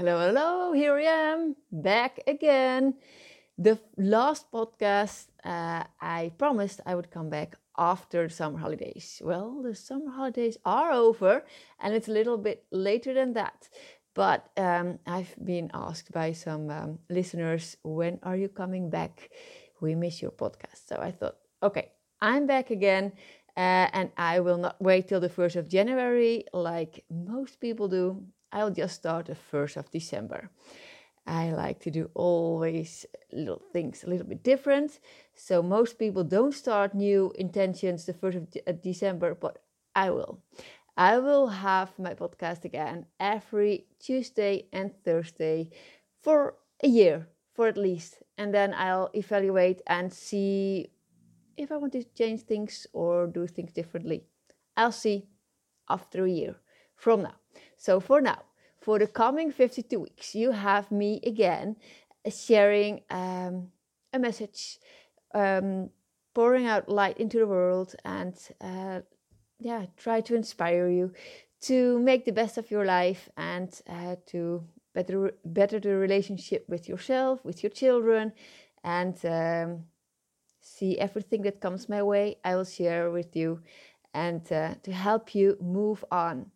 Hello, hello, here I am, back again. The last podcast, uh, I promised I would come back after the summer holidays. Well, the summer holidays are over and it's a little bit later than that. But um, I've been asked by some um, listeners, when are you coming back? We miss your podcast. So I thought, okay, I'm back again. Uh, and I will not wait till the 1st of January like most people do. I'll just start the 1st of December. I like to do always little things a little bit different. So most people don't start new intentions the 1st of uh, December, but I will. I will have my podcast again every Tuesday and Thursday for a year, for at least. And then I'll evaluate and see if I want to change things or do things differently. I'll see after a year from now. So for now, for the coming 52 weeks, you have me again sharing um, a message, um, pouring out light into the world, and uh, yeah, try to inspire you to make the best of your life and uh, to better better the relationship with yourself, with your children, and um, see everything that comes my way. I will share with you and uh, to help you move on.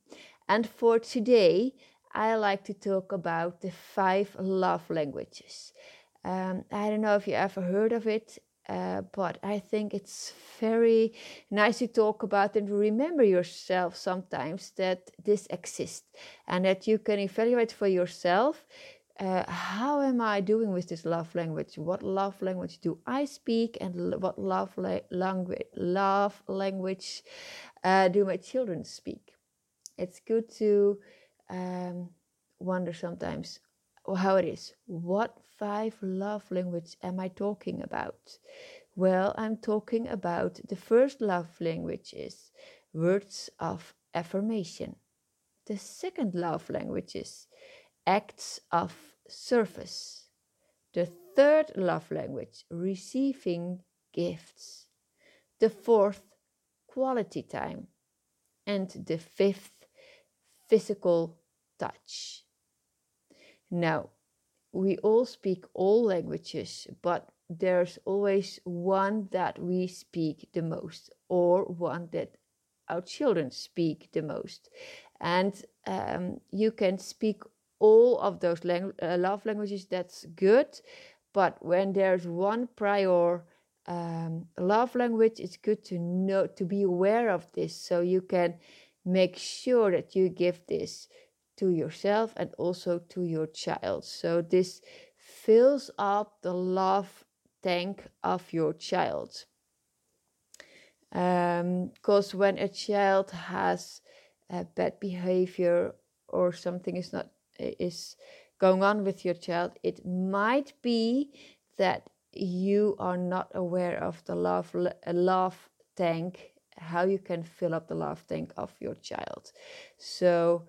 And for today, I like to talk about the five love languages. Um, I don't know if you ever heard of it, uh, but I think it's very nice to talk about and remember yourself sometimes that this exists and that you can evaluate for yourself uh, how am I doing with this love language? What love language do I speak, and what love la- language love language uh, do my children speak? It's good to um, wonder sometimes how it is. What five love language am I talking about? Well, I'm talking about the first love language is words of affirmation. The second love language is acts of service. The third love language, receiving gifts. The fourth, quality time. And the fifth, physical touch. Now, we all speak all languages, but there's always one that we speak the most, or one that our children speak the most. And um, you can speak all of those uh, love languages, that's good. But when there's one prior um, love language, it's good to know to be aware of this, so you can make sure that you give this to yourself and also to your child. So this fills up the love tank of your child. Because um, when a child has a bad behavior or something is not is going on with your child, it might be that you are not aware of the love love tank, how you can fill up the love tank of your child. So,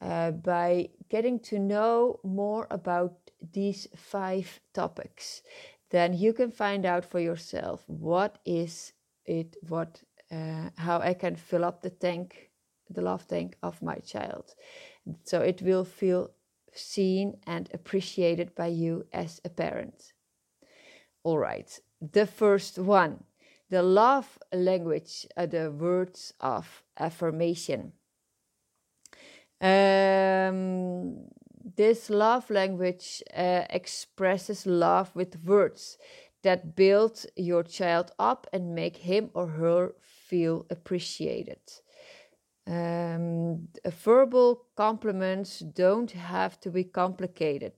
uh, by getting to know more about these five topics, then you can find out for yourself what is it, what, uh, how I can fill up the tank, the love tank of my child so it will feel seen and appreciated by you as a parent. All right, the first one the love language, uh, the words of affirmation. Um, this love language uh, expresses love with words that build your child up and make him or her feel appreciated. Um, verbal compliments don't have to be complicated.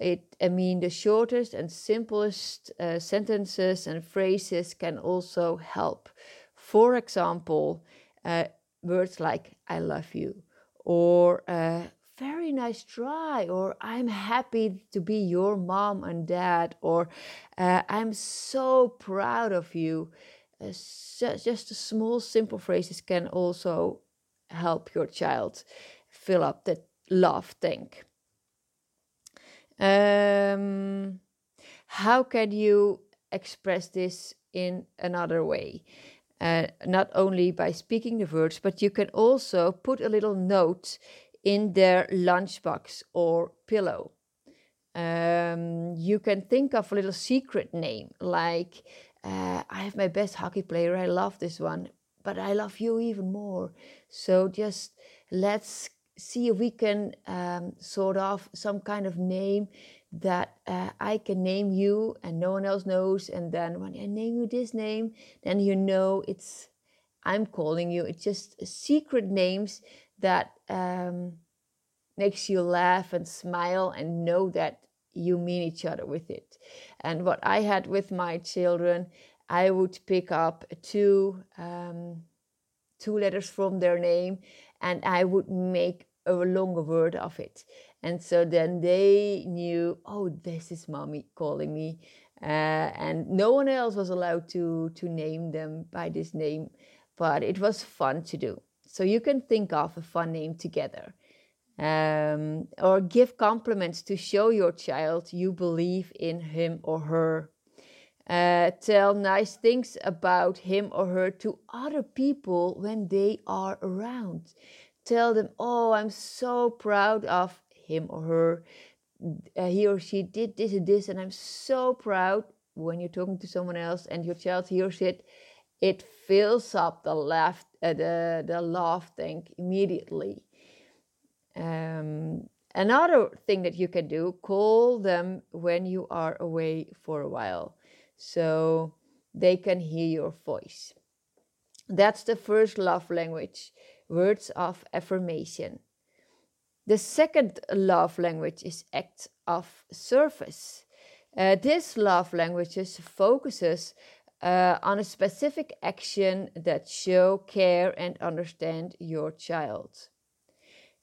It, I mean, the shortest and simplest uh, sentences and phrases can also help. For example, uh, words like "I love you" or uh, "Very nice try" or "I'm happy to be your mom and dad" or uh, "I'm so proud of you." Uh, just small, simple phrases can also help your child fill up that love tank. Um, how can you express this in another way? Uh, not only by speaking the words, but you can also put a little note in their lunchbox or pillow. Um, you can think of a little secret name like uh, I have my best hockey player. I love this one, but I love you even more. So just let's see if we can um, sort of some kind of name that uh, I can name you and no one else knows. And then when I name you this name, then you know it's I'm calling you. It's just secret names that um, makes you laugh and smile and know that you mean each other with it. And what I had with my children, I would pick up two um, two letters from their name, and I would make a longer word of it. And so then they knew, oh, this is mommy calling me. Uh, and no one else was allowed to, to name them by this name, but it was fun to do. So you can think of a fun name together. Um, or give compliments to show your child you believe in him or her. Uh, tell nice things about him or her to other people when they are around. Tell them, oh, I'm so proud of him or her. Uh, he or she did this and this, and I'm so proud. When you're talking to someone else and your child hears it, it fills up the laugh, uh, the the laugh tank immediately. Um, another thing that you can do: call them when you are away for a while, so they can hear your voice. That's the first love language, words of affirmation. The second love language is acts of service. Uh, this love language focuses uh, on a specific action that show care and understand your child.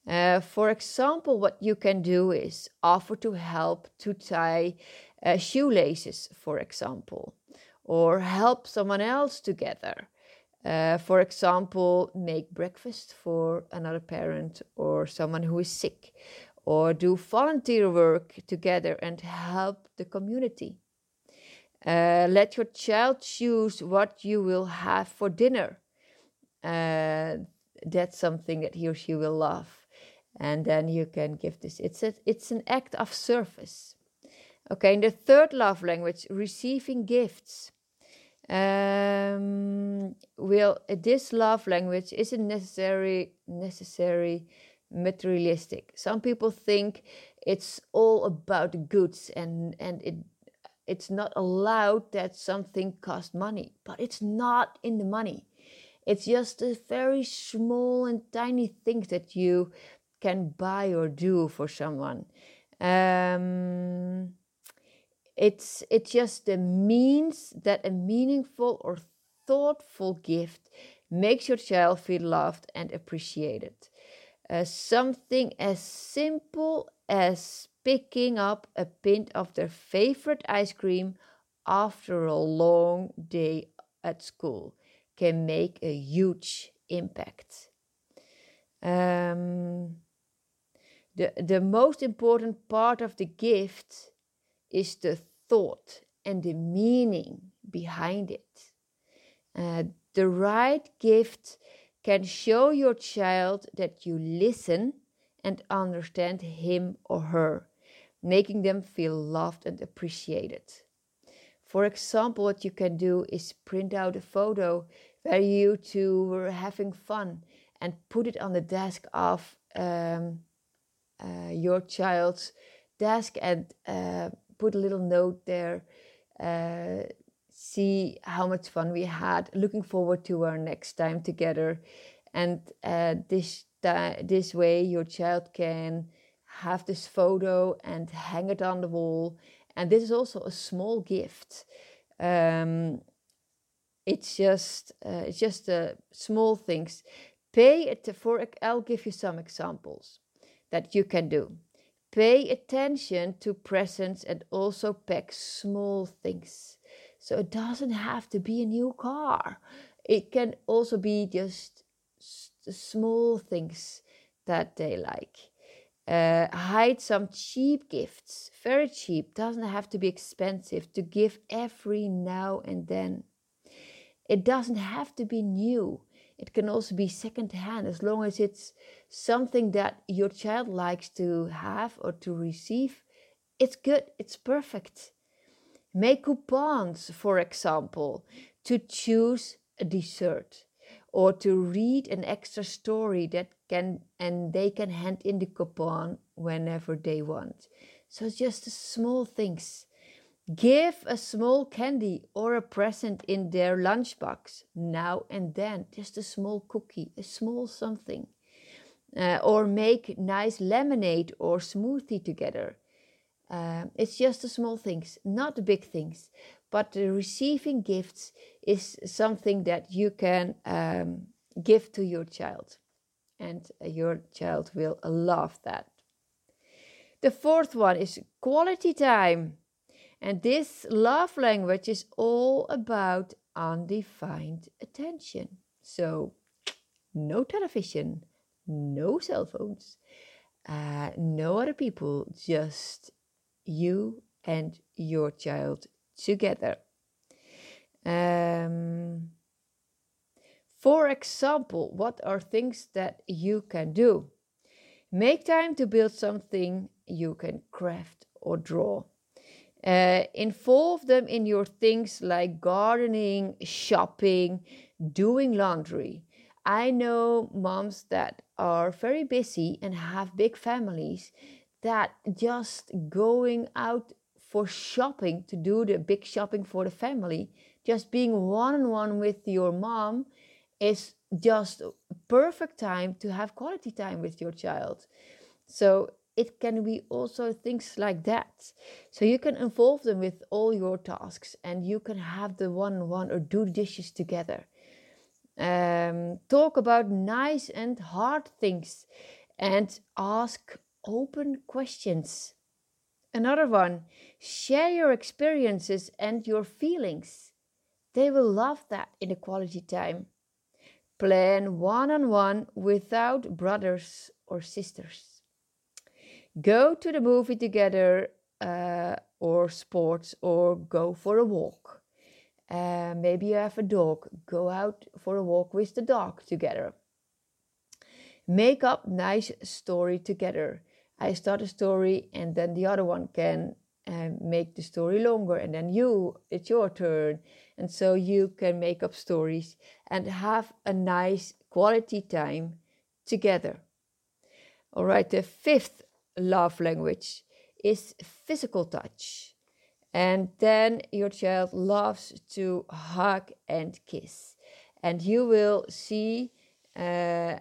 Uh, for example, what you can do is offer to help to tie uh, shoelaces, for example, or help someone else together. Uh, for example, make breakfast for another parent or someone who is sick, or do volunteer work together and help the community. Uh, let your child choose what you will have for dinner. Uh, that's something that he or she will love, and then you can give this. It's a, it's an act of service. Okay, and the third love language, receiving gifts. Um, well, this love language isn't necessary necessary materialistic. Some people think it's all about goods and and it it's not allowed that something costs money, but it's not in the money. It's just a very small and tiny things that you can buy or do for someone. Um, it's it's just the means that a meaningful or thoughtful gift makes your child feel loved and appreciated. Uh, something as simple as picking up a pint of their favorite ice cream after a long day at school can make a huge impact. Um, the, the most important part of the gift is the thought and the meaning behind it. Uh, the right gift can show your child that you listen and understand him or her, making them feel loved and appreciated. For example, what you can do is print out a photo where you two were having fun and put it on the desk of um, uh, your child's desk and uh, put a little note there. Uh, see how much fun we had. Looking forward to our next time together. And uh, this this way, your child can have this photo and hang it on the wall. And this is also a small gift. Um, it's just uh, it's just uh, small things. Pay it for. I'll give you some examples that you can do. Pay attention to presents and also pack small things. So it doesn't have to be a new car. It can also be just small things that they like. Uh, hide some cheap gifts, very cheap, doesn't have to be expensive to give every now and then. It doesn't have to be new. It can also be secondhand as long as it's something that your child likes to have or to receive. It's good, it's perfect. Make coupons, for example, to choose a dessert or to read an extra story that can and they can hand in the coupon whenever they want. So just small things. Give a small candy or a present in their lunchbox now and then, just a small cookie, a small something. Uh, or make nice lemonade or smoothie together. Uh, it's just the small things, not the big things. But the receiving gifts is something that you can um, give to your child, and your child will love that. The fourth one is quality time. And this love language is all about undefined attention. So, no television, no cell phones, uh, no other people, just you and your child together. Um, for example, what are things that you can do? Make time to build something you can craft or draw. Uh, involve them in your things like gardening, shopping, doing laundry. I know moms that are very busy and have big families that just going out for shopping to do the big shopping for the family, just being one on one with your mom is just perfect time to have quality time with your child. So it can be also things like that. So you can involve them with all your tasks and you can have the one on one or do dishes together. Um, talk about nice and hard things and ask open questions. Another one, share your experiences and your feelings. They will love that in a quality time. Plan one on one without brothers or sisters go to the movie together uh, or sports or go for a walk. Uh, maybe you have a dog, go out for a walk with the dog together. Make up nice story together. I start a story and then the other one can uh, make the story longer and then you it's your turn and so you can make up stories and have a nice quality time together all right the fifth love language is physical touch. And then your child loves to hug and kiss. And you will see uh,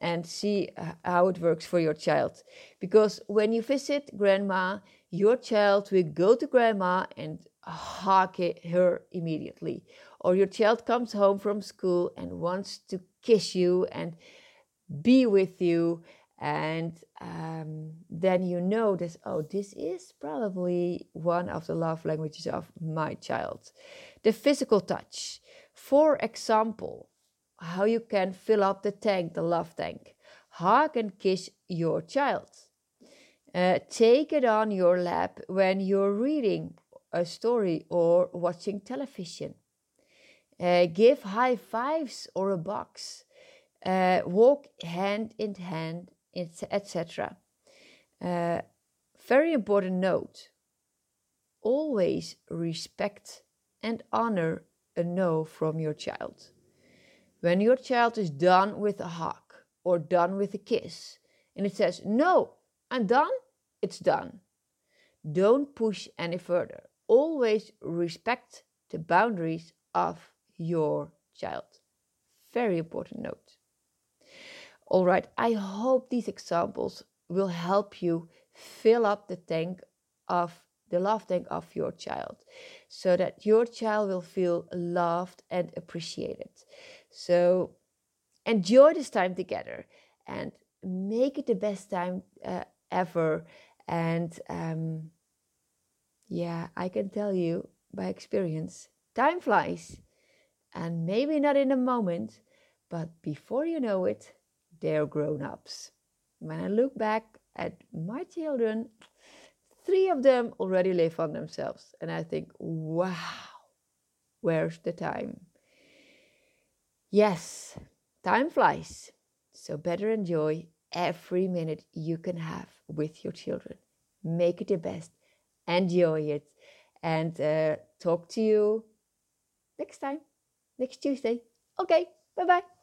and see how it works for your child. Because when you visit grandma, your child will go to grandma and hug her immediately. Or your child comes home from school and wants to kiss you and be with you and um, then you know that oh this is probably one of the love languages of my child. The physical touch. For example how you can fill up the tank the love tank. Hug and kiss your child. Uh, take it on your lap when you're reading a story or watching television. Uh, give high fives or a box. Uh, walk hand in hand etc. Uh, very important note always respect and honor a no from your child. When your child is done with a hug or done with a kiss and it says, No, I'm done, it's done. Don't push any further. Always respect the boundaries of your child. Very important note. All right, I hope these examples will help you fill up the tank of the love tank of your child so that your child will feel loved and appreciated. So enjoy this time together and make it the best time uh, ever. And um, yeah, I can tell you by experience, time flies. And maybe not in a moment, but before you know it, they're grown ups. When I look back at my children, three of them already live on themselves. And I think, wow, where's the time? Yes, time flies. So better enjoy every minute you can have with your children. Make it the best. Enjoy it. And uh, talk to you next time, next Tuesday. Okay, bye bye.